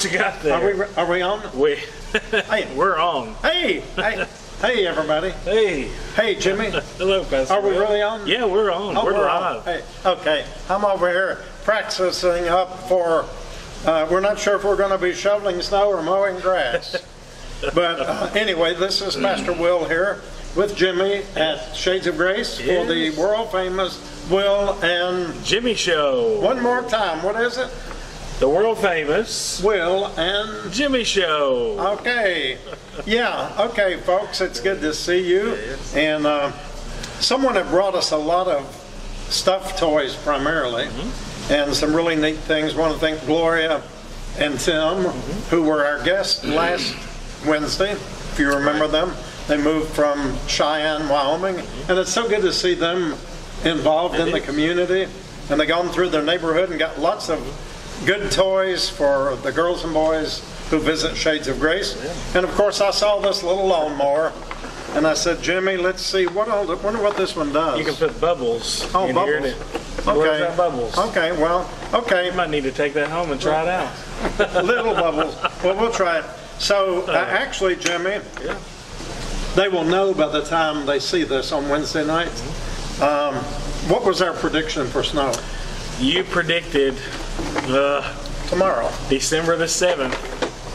What you got are we, there? are we on? We, Hey, we're on. hey, hey, hey, everybody. Hey, Hey, Jimmy. hello, Pastor. Are we Will. really on? Yeah, we're on. Oh, we're we're on. live. Hey, okay, I'm over here practicing up for, uh, we're not sure if we're going to be shoveling snow or mowing grass. But uh, anyway, this is Pastor Will here with Jimmy at Shades of Grace for the world famous Will and Jimmy Show. one more time, what is it? The world famous Will and Jimmy Show. Okay. Yeah, okay, folks, it's good to see you. And uh, someone had brought us a lot of stuffed toys primarily, mm-hmm. and some really neat things. Want to thank Gloria and Tim, mm-hmm. who were our guests last Wednesday, if you remember them. They moved from Cheyenne, Wyoming, mm-hmm. and it's so good to see them involved in the community. And they gone through their neighborhood and got lots of good toys for the girls and boys who visit Shades of Grace. And of course, I saw this little lawnmower, and I said, Jimmy, let's see what all, wonder what this one does. You can put bubbles Oh, in bubbles. blows Okay. bubbles. Okay, well, okay, You might need to take that home and try it out. little bubbles. Well, we'll try it. So, uh, actually, Jimmy, Yeah. they will know by the time they see this on Wednesday night. Um, what was our prediction for snow? You predicted uh, Tomorrow, December the 7th,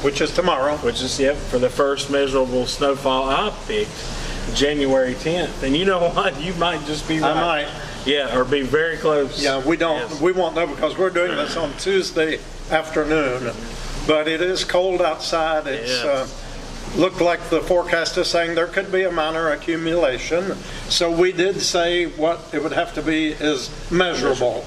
which is tomorrow. which is, yep, for the first measurable snowfall I picked, January 10th. And you know what? You might just be I right. might. Yeah, or be very close. Yeah, we don't, Yes. we won't know because we're doing this on Tuesday afternoon. But it is cold outside. It's, uh, looked like the forecast is saying there could be a minor accumulation. So we did say what it would have to be is measurable.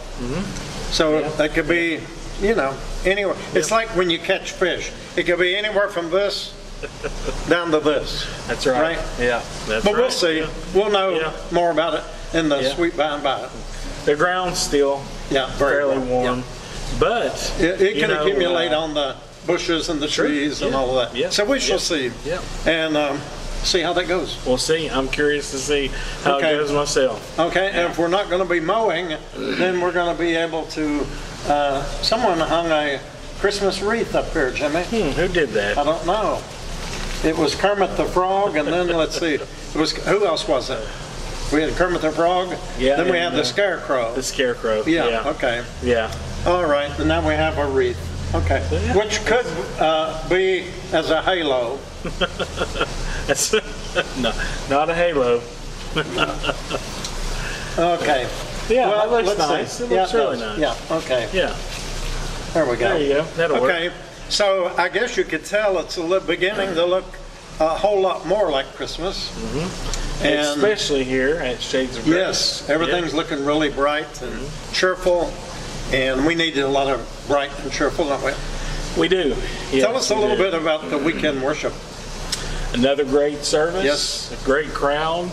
So it could be, you know, anywhere. It's like when you catch fish. It could be anywhere from this down to this. That's right. Right. Yeah, that's But we'll right. see. Yeah. We'll know Yeah. more about it in the Yeah. sweet by and by. The ground's still Yeah, very fairly well. warm, but It, it can know, accumulate uh, on the bushes and the trees and all of that. yeah, So we shall yeah, see. yeah. And um, see how that goes. We'll see. I'm curious to see how Okay. it goes myself. Okay, and if we're not going to be mowing, then we're going to be able to, uh, someone hung a Christmas wreath up here, Jimmy. Hmm, who did that? I don't know. It was Kermit the Frog, and then, let's see, it was, who else was it? We had Kermit the Frog, Yeah, then we had the uh, Scarecrow. The scarecrow. Yeah, Yeah. okay. Yeah. All right, and now we have a wreath. Okay, Yeah. which could uh, be as a halo. That's no, not a halo. Okay. Yeah, Well, that looks let's see. nice. It Yeah, looks really nice. Yeah, okay, Yeah. there we go. There you go. That'll work. Okay, so I guess you could tell it's beginning to look a whole lot more like Christmas. Mm-hmm. And Especially here at Shades of Grace. yes, everything's looking really bright and mm-hmm. cheerful, and we need a lot of bright and cheerful, don't we? We do. Yes, Tell us a little do. bit about the weekend worship. Another great service. Yes. A great crowd.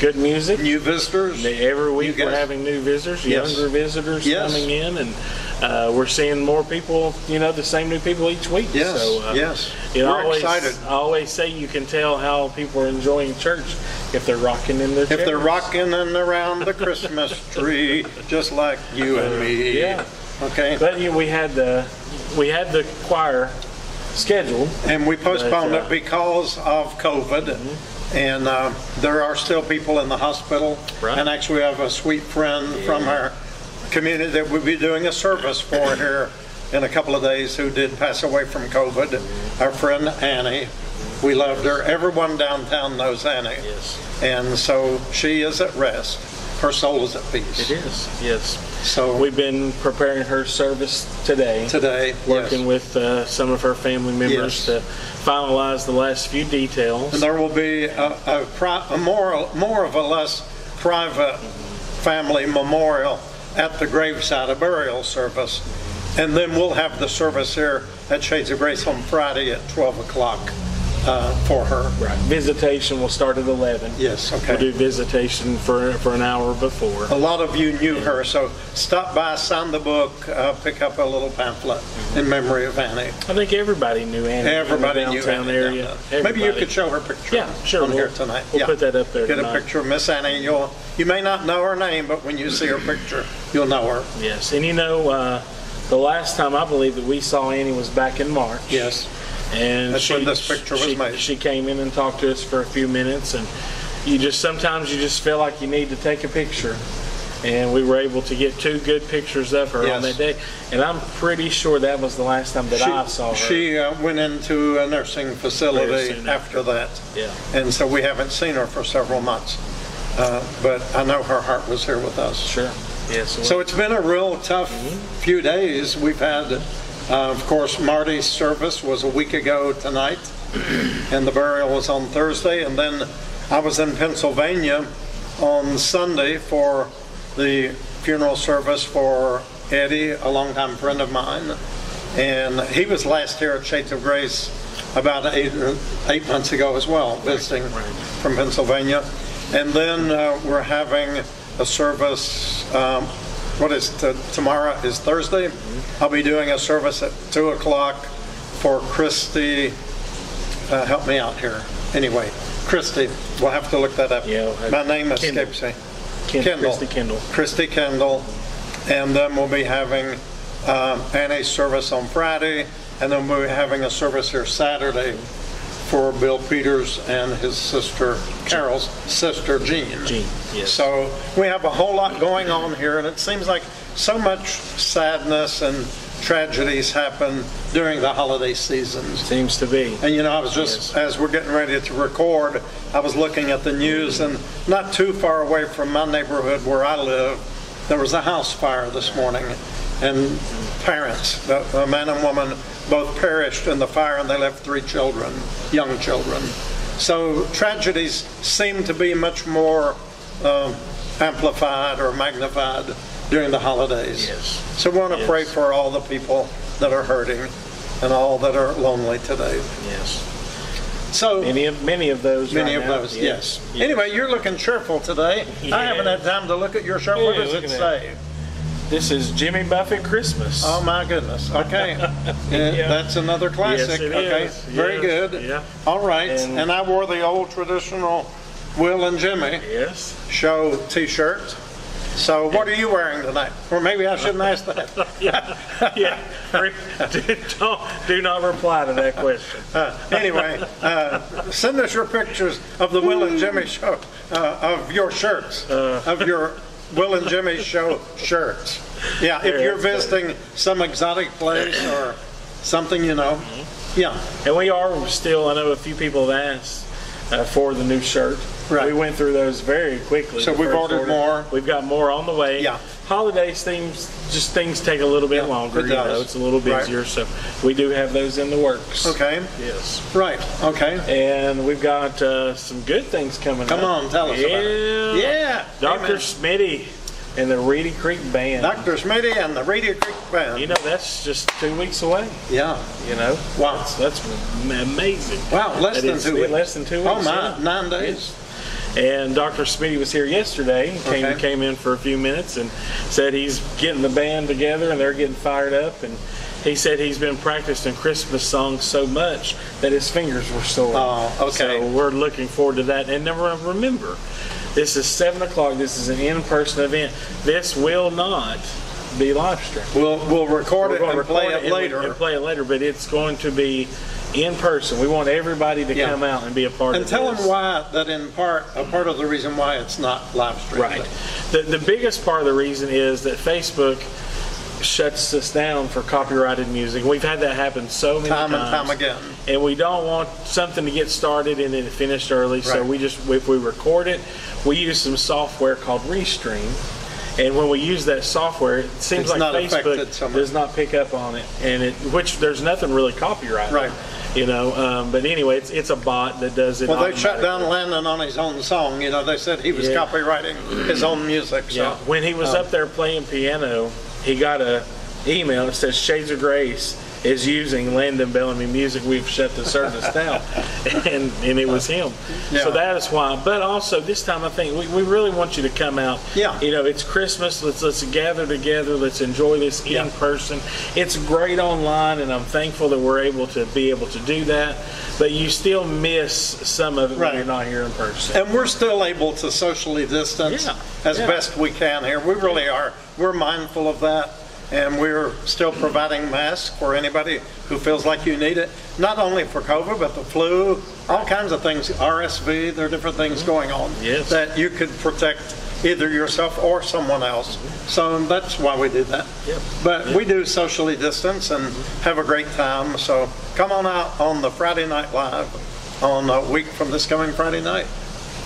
Good music. New visitors. Every week we're having new visitors, Yes. younger visitors Yes. coming in, and uh, we're seeing more people. You know, the same new people each week. Yes, so, uh, yes. You know, We're always, excited. I always say you can tell how people are enjoying church if they're rocking in their If they're rocking and around the Christmas tree, just like you and me. Yeah. Okay, But you know, we had the we had the choir scheduled. and we postponed But, uh, it because of COVID. And uh, there are still people in the hospital. Right. And actually, we have a sweet friend from our community that we'll be doing a service for here in a couple of days who did pass away from COVID. Our friend Annie. We loved her. Everyone downtown knows Annie. Yes, And so she is at rest. Her soul is at peace. it is. Yes, So we've been preparing her service today. today, working yes. with uh, some of her family Yes. members to finalize the last few details. And there will be a, a, pri- a more, more of a less private family memorial at the graveside, a burial service. And then we'll have the service here at Shades of Grace on Friday at 12 o'clock uh, for her. Right. Visitation will start at 11. Yes, okay. We'll do visitation for, for an hour before. A lot of you knew her, so stop by, sign the book, uh, pick up a little pamphlet in memory of Annie. I think everybody knew Annie. Everybody in the knew downtown Annie. area. there. Maybe you could show her picture Yeah, sure. on here We'll- tonight. we'll Yeah. put that up there Get a picture of Miss Annie. You'll, you may not know her name, but when you see her picture, you'll know her. Yes, and you know, uh, the last time I believe that we saw Annie was back in March. Yes. And That's she, when this picture was she, made. She came in and talked to us for a few minutes, and you just sometimes you just feel like you need to take a picture. And we were able to get two good pictures of her on Yes. that day, and I'm pretty sure that was the last time that I saw her. She uh, went into a nursing Very facility soon after that, yeah, and so we haven't seen her for several months. Uh, But I know her heart was here with us. sure. Yes. So it's been a real tough few days. We've had, uh, of course, Marty's service was a week ago tonight, and the burial was on Thursday. And then I was in Pennsylvania on Sunday for the funeral service for Eddie, a longtime friend of mine. And he was last here at Shades of Grace about eight, eight months ago as well, visiting right. from Pennsylvania. And then uh, we're having a service, um, what is, tomorrow is Thursday? I'll be doing a service at 2 o'clock for Christy, uh, help me out here. Anyway, Christy, we'll have to look that up. Yeah, My name Kendall. escapes me. Ken, Kendall. Christy Kendall. Christy Kendall. And then we'll be having um, Annie's service on Friday, and then we'll be having a service here Saturday for Bill Peters and his sister Carol's sister Jean. Jean, yes. So we have a whole lot going on here, and it seems like so much sadness and tragedies happen during the holiday seasons. Seems to be. And you know, I was just, Yes. as we're getting ready to record, I was looking at the news and not too far away from my neighborhood where I live, there was a house fire this morning and parents, the the man and woman, both perished in the fire and they left three children, young children. So tragedies seem to be much more um, amplified or magnified during the holidays. Yes. So we want to pray for all the people that are hurting and all that are lonely today. Yes. So, Many of many of those. many right of now, those, yes. Anyway, you're looking cheerful today. I haven't had time to look at your shirt. What does it say? This is Jimmy Buffett Christmas. Oh, my goodness. Okay. Yeah, Yeah. That's another classic. it Okay. Very Yes. good. Yeah. All right. And- And I wore the old traditional Will and Jimmy Yes. show t-shirt. So what are you wearing tonight? Or maybe I shouldn't ask that. Yeah. Yeah. do, don't, do not reply to that question. Uh, Anyway, uh, send us your pictures of the Will and Jimmy show, uh, of your shirts, Uh. of your Will and Jimmy show shirts. Yeah, if you're visiting some exotic place or something, you know, yeah. And we are still. I know a few people have asked uh, for the new shirt. Right. We went through those very quickly. So we've ordered order. more? We've got more on the way. Yeah. Holidays things just things take a little bit Yeah, longer. it You know, it's a little Right. busier. So we do have those in the works. Okay, Yes. right, okay. And we've got uh, some good things coming Come up. on, tell us yeah. about it. Yeah. Dr. amen. Smitty and the Reedy Creek Band. Dr. Smitty and the Reedy Creek Band. You know, that's just two weeks away, Yeah, you know? Wow. That's, that's amazing. wow, less That than two weeks. Less than two weeks. Oh my, yeah. nine days. And Dr. Smitty was here yesterday, came, Okay. came in for a few minutes and said he's getting the band together and they're getting fired up. And he said he's been practicing Christmas songs so much that his fingers were sore. Oh, okay. So we're looking forward to that. And never remember, this is 7 o'clock. This is an in-person event. This will not be live streamed. We'll, we'll record We're it and play it and- later. And play it later, but it's going to be in person. We want everybody to Yeah. come out and be a part And of it. And tell them why, that in part, a part of the reason why it's not live streamed. Right. The, the biggest part of the reason is that Facebook shuts us down for copyrighted music. We've had that happen so many Time and times. time again. And we don't want something to get started and then finished early. So we just, if we record it, we use some software called Restream. And when we use that software, it seems It's like Facebook does not pick up on it, and it which there's nothing really copyright. Right. You know, um, but anyway, it's it's a bot that does it. Well, they shut down Landon on his own song, you know, they said he was Yeah. copywriting his own music, Yeah, so. when he was um, up there playing piano, he got a email that says Shades of Grace is using Landon Bellamy music, we've shut the service down. And, and it was him. Yeah. So that is why. But also this time I think we, we really want you to come out. Yeah. You know, it's Christmas. Let's let's gather together. Let's enjoy this in person. It's great online, and I'm thankful that we're able to be able to do that. But you still miss some of it Right. when you're not here in person. And we're still able to socially distance Yeah, as yeah. best we can here. We really are. We're mindful of that. And we're still providing masks for anybody who feels like you need it. Not only for COVID, but the flu, all kinds of things, RSV, there are different things going on. Mm-hmm. Yes. That you could protect either yourself or someone else. So that's why we did that. Yep. But we do socially distance and have a great time. So come on out on the Friday Night Live on a week from this coming Friday night.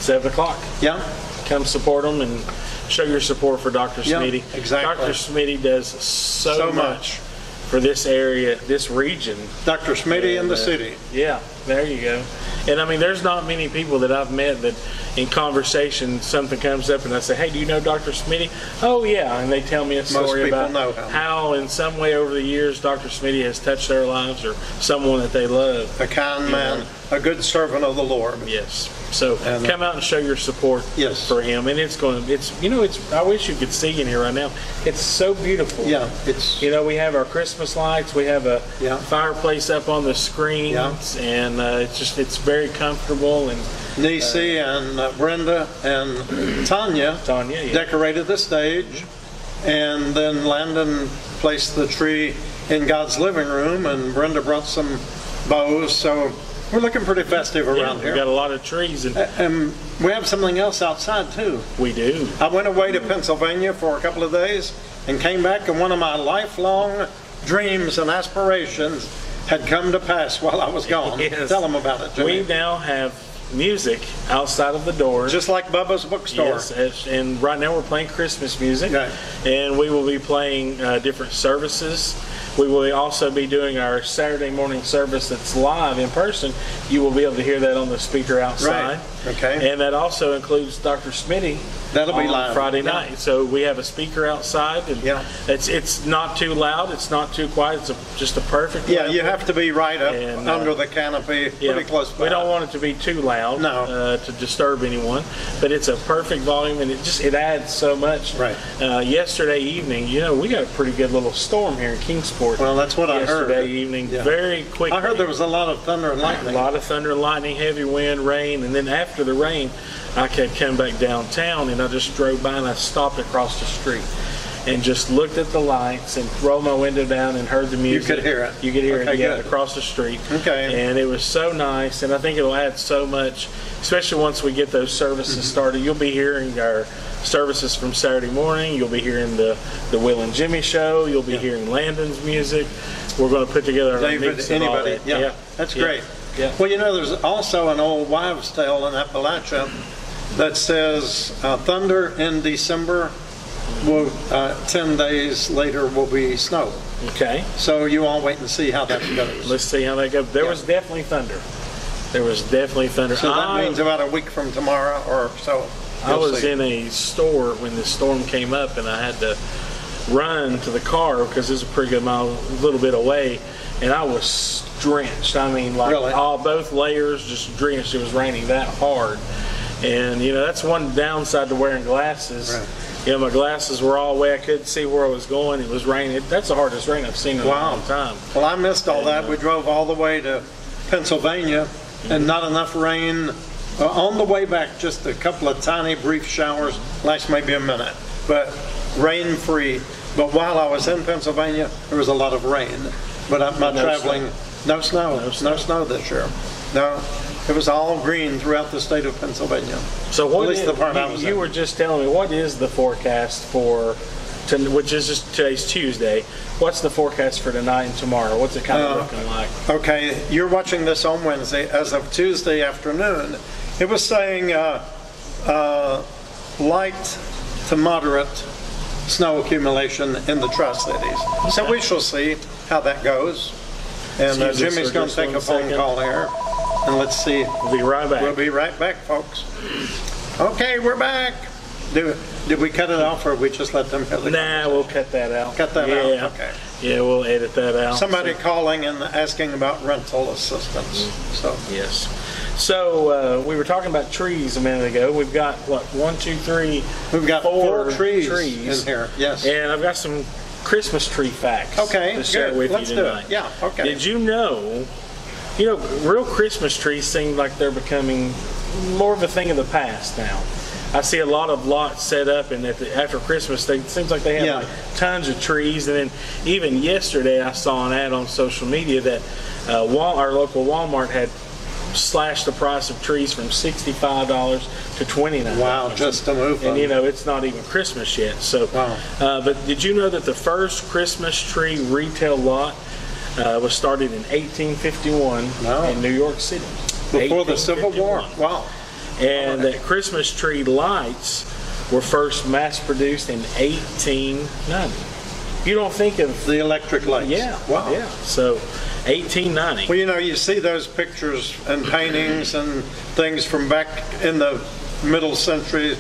Seven o'clock. Yeah? come support them and show your support for Dr. Yeah, Smitty. exactly. Dr. Smitty does so, So much much. for this area, this region. Dr. Smitty in the uh, city. Yeah, there you go. And I mean, there's not many people that I've met that in conversation something comes up and I say, "Hey, do you know Dr. Smitty?" Oh yeah, and they tell me a story about know how, in some way over the years, Dr. Smitty has touched their lives or someone that they love. A kind man, a good servant of the Lord. Yes. So And, uh, come out and show your support Yes. for him. And it's going to, it's, you know, it's, I wish you could see in here right now. It's so beautiful. Yeah, it's, You know, we have our Christmas lights, we have a Yeah. fireplace up on the screens, and uh, it's just, it's very comfortable. And Nisi and uh, Brenda and Tanya Tanya, yeah. decorated the stage. And then Landon placed the tree in God's living room and Brenda brought some bows. So we're looking pretty festive around yeah, we here. got a lot of trees, and And we have something else outside too. we do. I went away to Pennsylvania for a couple of days and came back, and one of my lifelong dreams and aspirations had come to pass while I was gone. Yes. Tell them about it, We now have music outside of the doors. Just like Bubba's bookstore. Yes, and right now we're playing Christmas music, Okay. and we will be playing uh, different services. We will also be doing our Saturday morning service that's live in person. You will be able to hear that on the speaker outside. Right, okay. And that also includes Dr. Smitty. That'll be on live, Friday yeah. night. So we have a speaker outside, and Yeah. it's it's not too loud, it's not too quiet. It's a, just a perfect. Yeah, level. you have to be right up And, uh, under the canopy, Yeah, pretty close by. We don't want it to be too loud. No. Uh, to disturb anyone, but it's a perfect volume and it just, it adds so much. Right. Uh, yesterday evening, you know, we got a pretty good little storm here in Kingsport. Well, that's what I heard. Yesterday evening, Yeah. very quick. I heard there was a lot of thunder and lightning. a lot of thunder, and lightning, heavy wind, rain, and then after the rain, I could come back downtown and I just drove by and I stopped across the street and just looked at the lights and rolled my window down and heard the music. You could hear it? You could hear Okay, it, yeah, good. across the street. Okay. And it was so nice, and I think it'll add so much, especially once we get those services Mm-hmm. started. You'll be hearing our services from Saturday morning. You'll be hearing the the Will and Jimmy show. You'll be hearing Landon's music. We're going to put together a David, mix anybody, that. yeah, that's Yeah. great. Yeah. Well, you know, there's also an old wives' tale in Appalachia that says uh, thunder in December will, uh, 10 days later will be snow. Okay. So you all wait and see how that goes. Let's see how that goes. There was definitely thunder. There was definitely thunder. So that I, means about a week from tomorrow or so. I was see. in a store when the storm came up, and I had to run to the car because it was a pretty good mile, a little bit away, and I was drenched. I mean, like Really? all both layers just drenched. It was raining that hard, and you know that's one downside to wearing glasses. Right. You know, my glasses were all wet. I couldn't see where I was going. It was raining. That's the hardest rain I've seen in a long time. Well, I missed all that. We drove all the way to Pennsylvania and not enough rain. Uh, On the way back, just a couple of tiny brief showers, last maybe a minute, but rain-free. But while I was in Pennsylvania, there was a lot of rain. But uh, my No traveling, no snow, No no snow. snow this year. No, it was all green throughout the state of Pennsylvania. So what At least is- the part I you, was you in. were just telling me what is the forecast for, to, which is just today's Tuesday. What's the forecast for tonight and tomorrow? What's it kind of Uh, looking like? Okay, you're watching this on Wednesday. As of Tuesday afternoon, it was saying uh, uh, light to moderate snow accumulation in the Tri-Cities. So we shall see how that goes. And uh, Excuse us Jimmy's going just to take one a phone second. call here. And let's see. We'll be right back. We'll be right back, folks. Okay, we're back. Did, did we cut it off or we just let them have it? Nah, we'll cut that out. Cut that yeah. out, okay. Yeah, we'll edit that out. Somebody calling and asking about rental assistance, so. Yes. So uh, we were talking about trees a minute ago. We've got what one, two, three. We've got four trees in here, yes. And I've got some Christmas tree facts. Okay, to share good. with Let's you do it. tonight. Yeah, okay. Did you know? You know, real Christmas trees seem like they're becoming more of a thing of the past now. I see a lot of lots set up, and at the, after Christmas, they, it seems like they have Yeah. like tons of trees. And then even yesterday, I saw an ad on social media that uh, Wal- our local Walmart had slashed the price of trees from sixty-five dollars to $29. Wow, just to move And you know, it's not even Christmas yet. So, Wow. uh, but did you know that the first Christmas tree retail lot uh, was started in 1851 No. in New York City? Before the Civil War, wow. And that Christmas tree lights were first mass produced in 1890. You don't think of The electric lights. yeah, Wow. yeah. So 1890. Well, you know, you see those pictures and paintings and things from back in the middle century,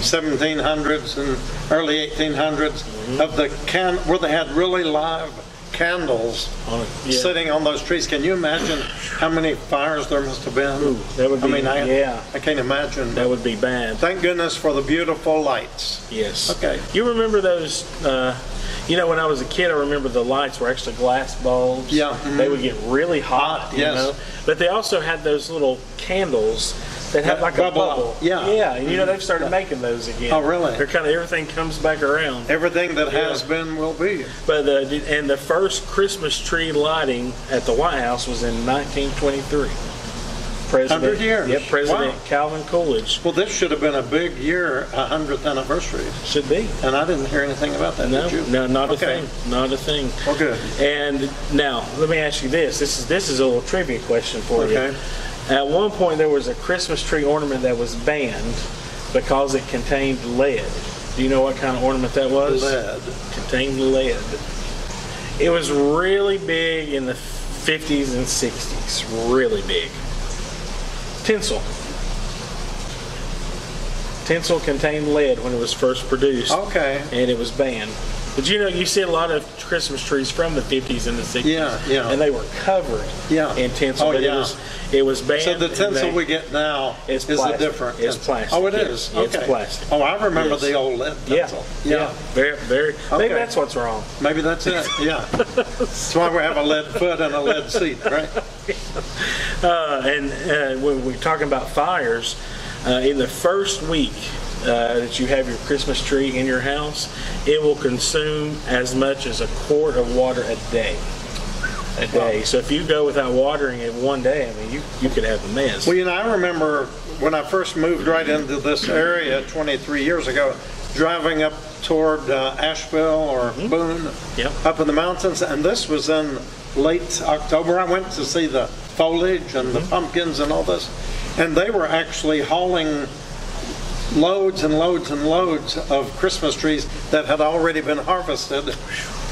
1700s and early 1800s, Mm-hmm. of the can, where they had really live candles On yeah. sitting on those trees. Can you imagine how many fires there must have been? Ooh, that would be, I mean, I, yeah. I can't imagine. that would be bad. Thank goodness for the beautiful lights. Yes. Okay. You remember those? Uh, you know, when I was a kid, I remember the lights were actually glass bulbs. Yeah. They would get really hot. Hot, you yes. know? But they also had those little candles had That like bubble, a bubble. yeah. Yeah. And you know, they've started making those again. Oh, really? They're kind of everything comes back around. Everything that has Yeah. been will be. But uh, and the first Christmas tree lighting at the White House was in 1923. President, 100 years. Yep. President Wow. Calvin Coolidge Well, this should have been a big year, a 100th anniversary, should be. and I didn't hear anything about that, No, did you? no, not a thing. Not a thing. Well, good. And now, let me ask you this. This is this is a little trivia question for you. Okay. you. At one point, there was a Christmas tree ornament that was banned because it contained lead. Do you know what kind of ornament that was? Lead. Contained lead. It was really big in the 50s and 60s. Really big. Tinsel. Tinsel contained lead when it was first produced Okay. and it was banned. But you know, you see a lot of Christmas trees from the 50s and the 60s. Yeah, yeah. And they were covered Yeah. in tinsel. Oh, but yeah. it was it was banned. So the tinsel they- we get now is a plastic. different It's tinsel. plastic, Oh, it is? It's plastic. Oh, I remember the old lead yeah, tinsel. yeah, very, very. Maybe that's what's wrong. Maybe that's it, yeah. That's why we have a lead foot and a lead seat, right? Uh, and uh, when we're talking about fires, uh, in the first week uh, that you have your Christmas tree in your house, it will consume as much as a quart of water a day. A day. So if you go without watering it one day, I mean, you, you could have a mess. Well, you know, I remember when I first moved right into this area 23 years ago, driving up toward uh, Asheville or Boone, Yep. up in the mountains, and this was in late October. I went to see the foliage and the pumpkins and all this, and they were actually hauling loads and loads and loads of Christmas trees that had already been harvested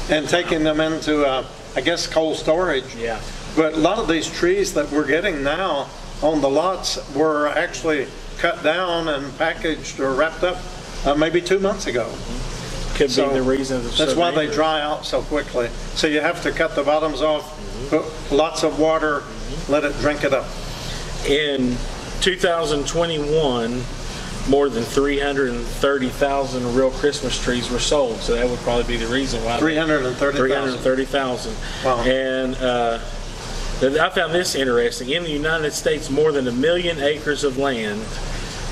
and taking them into, uh, I guess, cold storage. Yeah. But a lot of these trees that we're getting now on the lots were actually cut down and packaged or wrapped up uh, maybe two months ago. Could So be the reason. That's so why they dry out so quickly. So you have to cut the bottoms off, put lots of water, let it drink it up. In 2021, more than 330,000 real Christmas trees were sold. So that would probably be the reason why. 330,000. 330,000. Wow. And uh, I found this interesting. In the United States, more than a million acres of land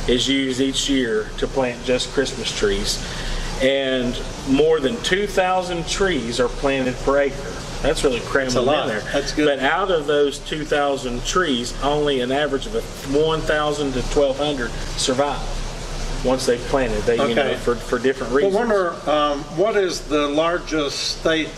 is used each year to plant just Christmas trees. And more than 2,000 trees are planted per acre. That's really cramming a lot. in there. That's good. But out of those 2,000 trees, only an average of 1,000 to 1,200 survive once they've planted. They, you know, for, for different reasons. I wonder, um, what is the largest state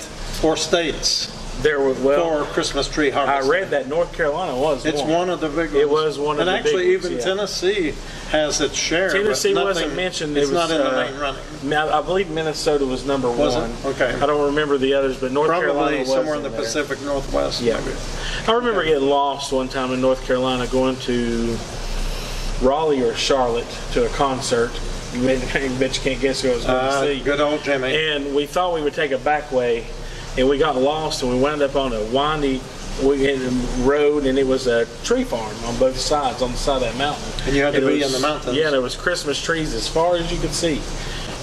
or states there were, well, for Christmas tree harvest. I read that North Carolina was It's one of the big ones. It was one of and the big And actually, ones, even yeah. Tennessee has its share. Tennessee nothing- wasn't mentioned. It It's was, not in the uh, main running. I believe Minnesota was number Was it? one. Okay. I don't remember the others, but North Carolina Probably was somewhere in the there. Pacific Northwest. Yeah. maybe. I remember getting lost one time in North Carolina going to Raleigh or Charlotte to a concert. You bet, you can't guess who I was going Uh, to see. good old Jimmy. And we thought we would take a back way and we got lost, and we wound up on a windy we in a road, and it was a tree farm on both sides, on the side of that mountain. And you had to be was- in the mountains. Yeah, there was Christmas trees as far as you could see.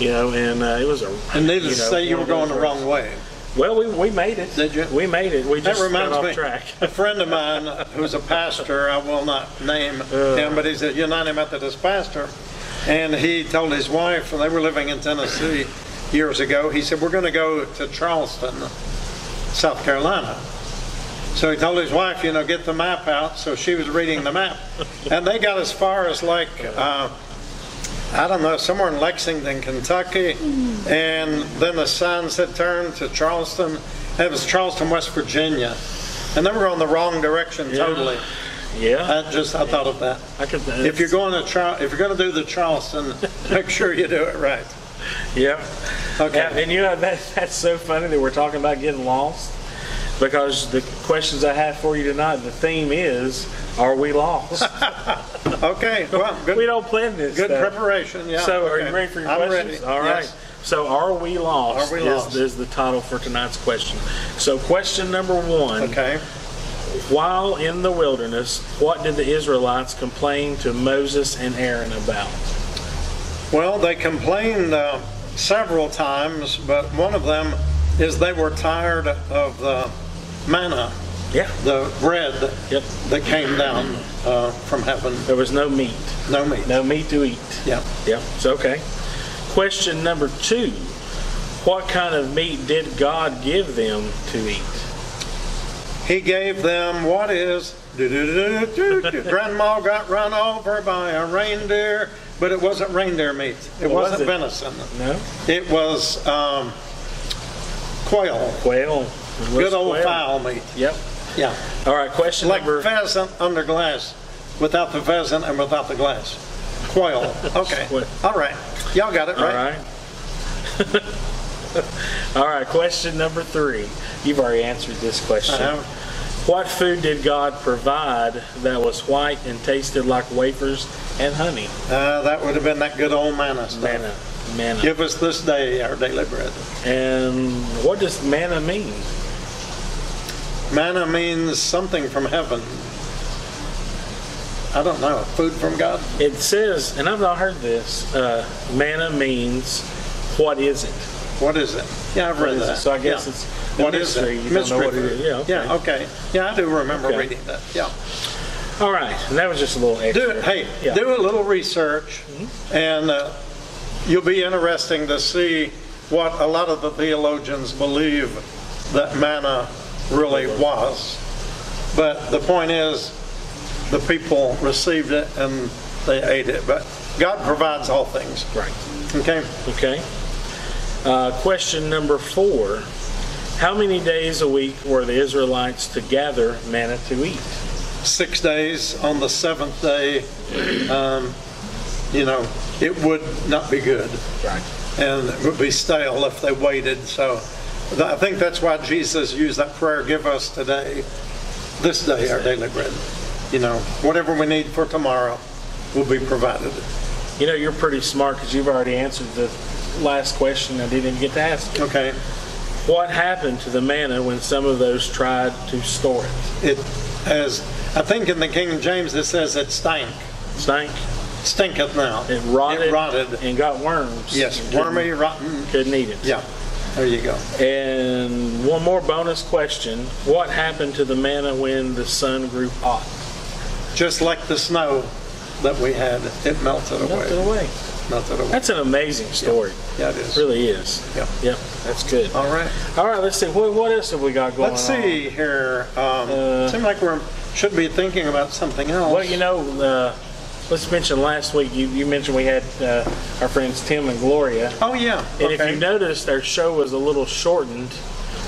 You know, and uh, it was a. And needless to know, say, you were going the wrong way. Well, we, we made it. Did you? We made it. We That just got off me, track. a friend of mine who's a pastor, I will not name him, but he's a United Methodist pastor, and he told his wife, and they were living in Tennessee years ago, he said, we're going to go to Charleston, South Carolina. So he told his wife, you know, get the map out, so she was reading the map. And they got as far as like, uh, I don't know, somewhere in Lexington, Kentucky, and then the signs had turned to Charleston. It was Charleston, West Virginia, and they were going the wrong direction Yeah. totally. Yeah. I just I thought of that. I could. If you're going to Char- if you're going to do the Charleston, make sure you do it right. Yep. Okay. Yeah, and you know that that's so funny that we're talking about getting lost because the questions I have for you tonight, the theme is, are we lost? Okay. Well, good. we don't plan this. Good stuff. preparation. Yeah. So, are okay. you ready for your I'm questions? ready. All right. Yes. So, are we lost? Are we is, lost? is the title for tonight's question. So, question number one: Okay. While in the wilderness, what did the Israelites complain to Moses and Aaron about? Well, they complained uh, several times, but one of them is they were tired of the manna, Yeah. the bread Yep. that came down uh, from heaven. There was no meat. No meat. No meat to eat. Yeah. Yep, it's okay. Question number two. What kind of meat did God give them to eat? He gave them what is grandma got run over by a reindeer, but it wasn't reindeer meat. It What was wasn't it? venison. No? It was um, quail, Quail. It was good old quail. fowl meat. Yep. Yeah, All right, question like number. pheasant under glass, without the pheasant and without the glass. Quail. Okay. All right. Y'all got it All right. right. All right, question number three. You've already answered this question. I have. What food did God provide that was white and tasted like wafers and honey? Uh, that would have been that good old manna stuff. Manna. Manna. Give us this day our daily bread. And what does manna mean? Manna means something from heaven. I don't know. Food from God? It says, and I've not heard this, uh, manna means, what is it? What is it? Yeah, I've What read is it? that. So I guess Yeah. it's What is mystery. it? You don't know Mystery what it is. Yeah, okay. Yeah, okay. Yeah, I do remember Okay. reading that. Yeah. All right, and that was just a little extra. Do, hey, Yeah. do a little research and uh, you'll be interesting to see what a lot of the theologians believe that manna really was. But the point is, the people received it and they ate it. But God provides all things. Right. Okay? Okay. Uh, question number four. How many days a week were the Israelites to gather manna to eat? Six days. On the seventh day, um, you know, it would not be good. Right. and it would be stale if they waited. So I think that's why Jesus used that prayer, give us today, this day, our daily bread. You know, whatever we need for tomorrow will be provided. You know, you're pretty smart because you've already answered the last question I didn't get to ask. you. Okay? What happened to the manna when some of those tried to store it? It, as, I think in the King James it says it stank, Stank. stinketh now. It rotted. It rotted. and got worms. Yes, wormy, rotten. Couldn't eat it. Yeah, there you go. And one more bonus question. What happened to the manna when the sun grew hot? Just like the snow that we had, it melted Melted away. away. Melted away. That's an amazing story. Yeah, it is. really is. Yeah. Yep, that's good. All right. All right, let's see. What, what else have we got going on? Let's on? see here. Um, Uh, seems like we're should be thinking about something else. Well, you know, uh, let's mention last week, you, you mentioned we had uh, our friends Tim and Gloria. Oh yeah. And if you noticed, our show was a little shortened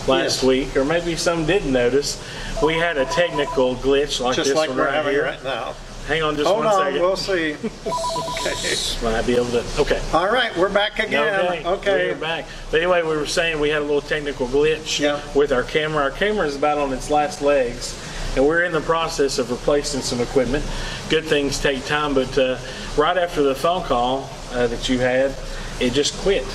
last Yes. week, or maybe some didn't notice. We had a technical glitch like just this like one we're right having here. right now. Hang on just Hold one on, second. we'll see. okay. Might be able to. Okay. All right, we're back again. Okay, Okay. we're back. But anyway, we were saying we had a little technical glitch Yeah. with our camera. Our camera is about on its last legs, and we're in the process of replacing some equipment. Good things take time, but uh, right after the phone call uh, that you had, it just quit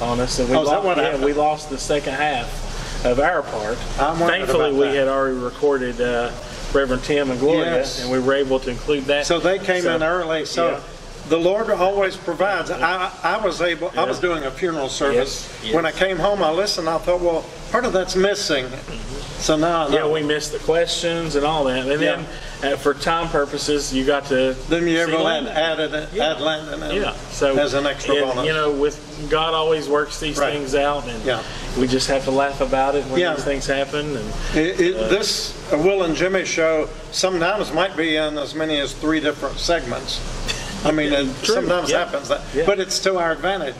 on us, and we Oh, lost. yeah, we lost the second half of our part. Thankfully, we that. had already recorded uh, Reverend Tim and Gloria, Yes. and we were able to include that. So they came So- in early, so Yeah. The Lord always provides. I, I was able, I was doing a funeral service. Yes, When I came home, I listened, I thought, well, part of that's missing. So now I Yeah, we missed the questions and all that. And then, uh, for time purposes, you got to. Then you ever Landon. added, it- Yeah. add Landon in Yeah, so. as an extra and, bonus. You know, with, God always works these Right. things out, and Yeah. we just have to laugh about it when Yeah. these things happen, and. It, it, this uh, Will and Jimmy show sometimes might be in as many as three different segments. I mean, it True, sometimes yeah. happens that, Yeah. but it's to our advantage,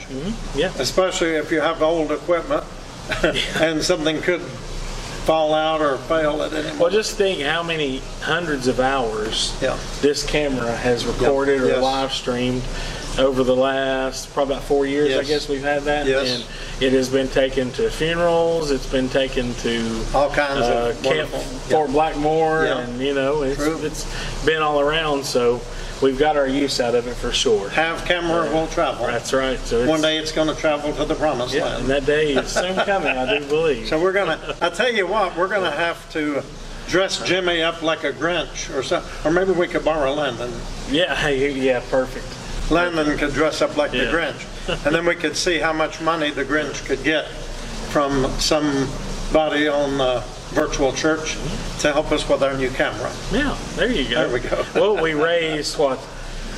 Yeah, especially if you have old equipment and something could fall out or fail at any well, just think how many hundreds of hours Yeah. this camera has recorded or Yes. live streamed over the last probably about four years. I guess we've had that, Yes. and it has been taken to funerals. It's been taken to All kinds uh, of Camp wonderful. Fort Blackmore, Yeah. and you know it's True. it's been all around. So we've got our use out of it for sure. Have camera will travel. That's right. So One day it's going to travel to the promised yeah, and that day is soon coming. I do believe. So we're gonna, I tell you what, we're gonna have to dress Jimmy up like a Grinch or something, or maybe we could borrow Landon. Yeah, yeah, perfect. Landon could dress up like the Grinch. And then we could see how much money the Grinch could get from somebody on uh, virtual church to help us with our new camera. Yeah, there you go. There we go. well, we raised what,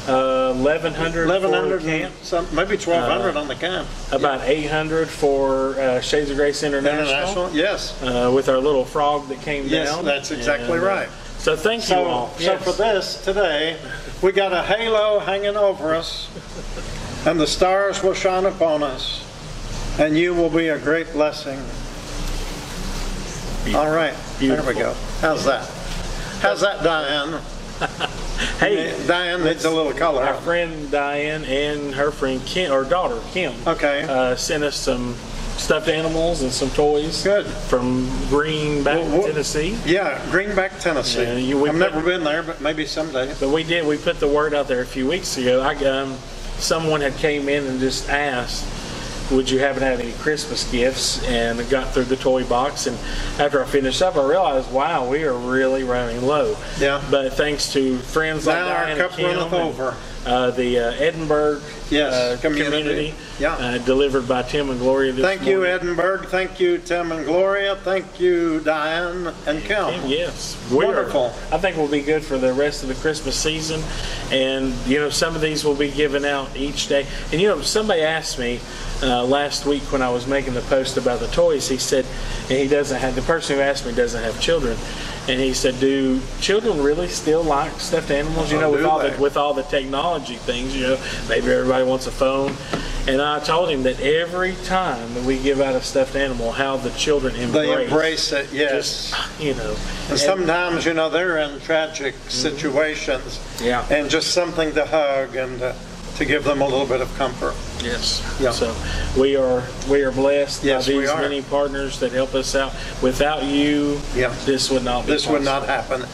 uh, eleven hundred Eleven for hundred, camp, some, maybe twelve hundred on the camp. about eight hundred for uh, Shades of Grace International, International, yes. Uh, with our little frog that came Yes, down. that's exactly And, uh, right. So thank you So, all. so Yes. for this today, we got a halo hanging over us, and the stars will shine upon us, and you will be a great blessing. All right, there we go. How's that? How's that, Diane? hey, Diane needs a little color. our friend Diane and her friend Kim, or daughter Kim, Okay, uh, sent us some stuffed animals and some toys. Good. From Greenback, Well, what- Tennessee. yeah, Greenback, Tennessee. Yeah, you- we I've put- never been there, but maybe someday. But we did. We put the word out there a few weeks ago. I um, someone had came in and just asked, "Would you happen to had any Christmas gifts?" And got through the toy box, and after I finished up, I realized, wow, we are really running low. Yeah. But thanks to friends like Now our Diane and cup runneth over. Uh, the uh, Edinburgh Yes, uh, community. community, Yeah. uh, delivered by Tim and Gloria. This Thank you. Edinburgh. Thank you, Tim and Gloria. Thank you, Diane and Kim. Yes, we are- Wonderful. I think we'll be good for the rest of the Christmas season, and you know some of these will be given out each day. And you know somebody asked me uh, last week when I was making the post about the toys. He said, and he doesn't have the person who asked me doesn't have children, and he said, do children really still like stuffed animals? You know, with all the with all the technology things, you know, maybe everybody wants a phone. And I told him that every time that we give out a stuffed animal, how the children embrace, They embrace it, yes. just, you know. And sometimes, you know, they're in tragic situations. Mm-hmm. Yeah. And just something to hug and to, to give them a little bit of comfort. Yes. Yeah. So we are we are blessed Yes, by these many partners that help us out. Without you, Yeah. this would not be This would not happen.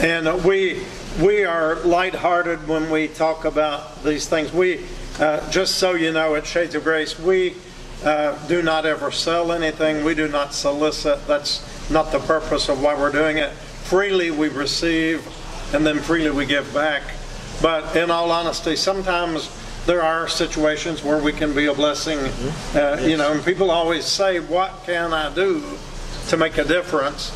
And uh, we, we are lighthearted when we talk about these things. We, uh, just so you know, at Shades of Grace, we uh, do not ever sell anything. We do not solicit. That's not the purpose of why we're doing it. Freely we receive, and then freely we give back. But in all honesty, sometimes there are situations where we can be a blessing. Uh, mm-hmm. You know, and people always say, what can I do to make a difference?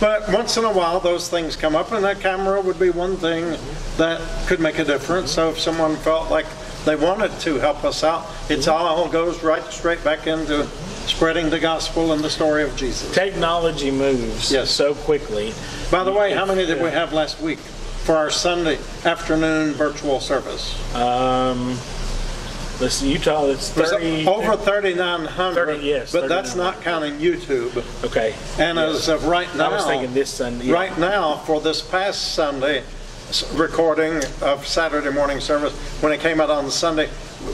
But once in a while, those things come up, and that camera would be one thing mm-hmm. that could make a difference. So if someone felt like they wanted to help us out, it's mm-hmm. all goes right straight back into spreading the gospel and the story of Jesus. Technology moves Yes. so quickly. By the way, how many did we have last week for our Sunday afternoon virtual service? Um, listen, Utah, it's It 30. over 3,900, 30, yes, but that's not counting YouTube. Okay. And as of right now, I was thinking this Sunday. yeah. Right now, for this past Sunday, recording of Saturday morning service, when it came out on Sunday,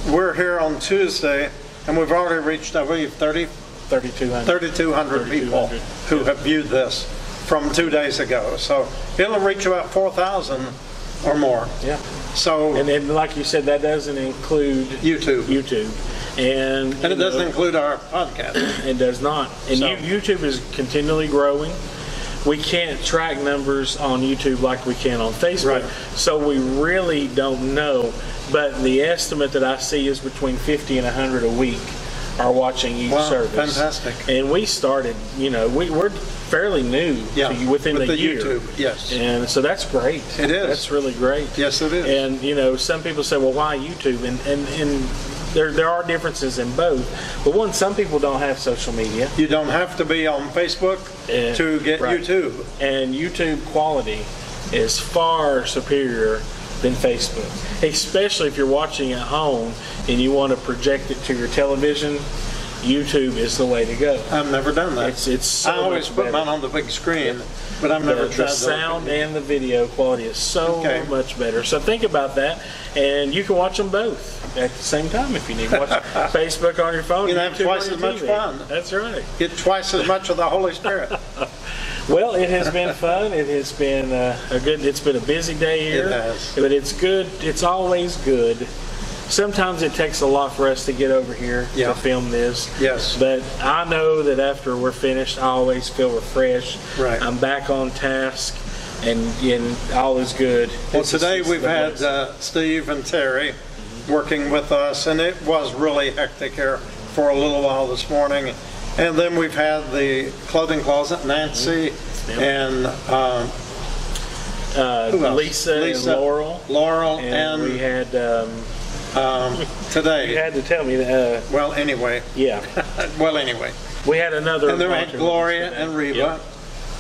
we're here on Tuesday, and we've already reached, I believe, 30, 3,200. 3,200 people 3,200, who have viewed this from two days ago. So it'll reach about 4,000 or more. Yeah. So And then, like you said, that doesn't include YouTube. YouTube. And, And it doesn't include our podcast. It does not. And So- YouTube is continually growing. We can't track numbers on YouTube like we can on Facebook. Right. So we really don't know. But the estimate that I see is between 50 and 100 a week are watching each Wow, service. fantastic. And we started, you know, we, we're fairly new Yeah, to, within with the, the year. YouTube, yes. And so that's great. It is. That's really great. Yes, it is. And you know, some people say, "Well, why YouTube?" And and, and there there are differences in both. But one, some people don't have social media, You don't have to be on Facebook to get right. YouTube. and YouTube quality is far superior than Facebook, especially if you're watching at home and you want to project it to your television. YouTube is the way to go. I've never done that. It's it's so I always put better. mine on the big screen, but I've never the, tried the sound and the video quality is so Okay. much better. So think about that, and you can watch them both at the same time if you need. To watch Facebook on your phone. You can have twice as much TV. fun. That's right. Get twice as much of the Holy Spirit. Well, it has been fun. It has been uh, a good. It's been a busy day here, It has. but it's good. It's always good. Sometimes it takes a lot for us to get over here Yeah. to film this. Yes. But I know that after we're finished, I always feel refreshed. Right. I'm back on task, and, and all is good. Well, is- today is we've had uh, Steve and Terry working with us, and it was really hectic here for a little while this morning. And then we've had the clothing closet, Nancy Yep. and um, uh. Lisa, Lisa, and Laurel, Laurel, and, we had. Um, um, today. you had to tell me that. Uh, Well, anyway, yeah, well, anyway. we had another. And then we had Gloria and Reva. Yep.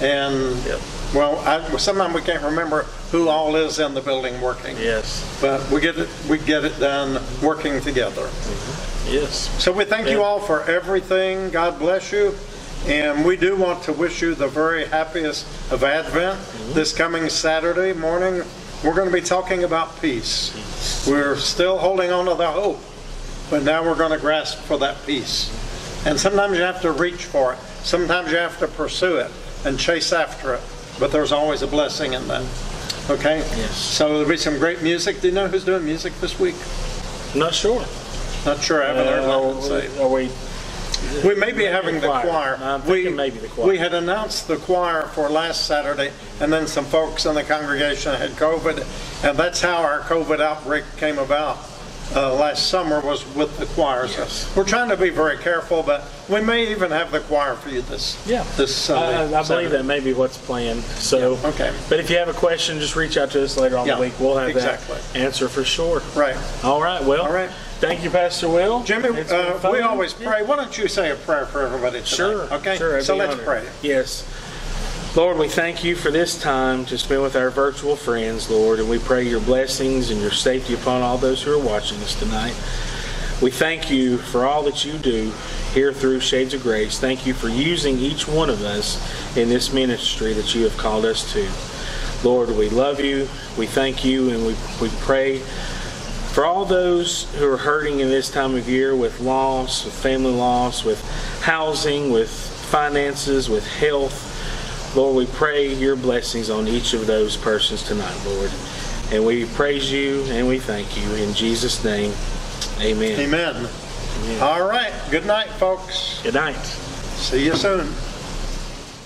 And, Yep. well, I, sometimes we can't remember who all is in the building working. Yes. But we get it, we get it done working together. Yes. So we thank you all for everything. God bless you. And we do want to wish you the very happiest of Advent. This coming Saturday morning, we're going to be talking about peace. We're still holding on to the hope, but now we're going to grasp for that peace. And sometimes you have to reach for it. Sometimes you have to pursue it and chase after it. But there's always a blessing in that. Okay? Yes. So there'll be some great music. Do you know who's doing music this week? I'm not sure. Not sure. I haven't heard Uh, nothing say. are we? We may be having the choir. choir. We- maybe the choir. We had announced the choir for last Saturday, and then some folks in the congregation had COVID, and that's how our COVID outbreak came about. Uh, last summer was with the choirs. Yes. We're trying to be very careful, but we may even have the choir for you this, Yeah. this Sunday. I, I believe Saturday. that may be what's planned. So. Yeah, okay. But if you have a question, just reach out to us later on Yeah, the week. We'll have exactly. that answer for sure. Right. All right. Well. All right. Thank you, Pastor Will. Jimmy, uh, we always pray. Why don't you say a prayer for everybody tonight? Sure. Okay? Sure, So let's honored. pray. Yes. Lord, we thank you for this time to spend with our virtual friends, Lord, and we pray your blessings and your safety upon all those who are watching us tonight. We thank you for all that you do here through Shades of Grace. Thank you for using each one of us in this ministry that you have called us to. Lord, we love you, we thank you, and we, we pray for all those who are hurting in this time of year with loss, with family loss, with housing, with finances, with health. Lord, we pray your blessings on each of those persons tonight, Lord. And we praise you and we thank you. In Jesus' name, amen. Amen. All right. Good night, folks. Good night. See you soon.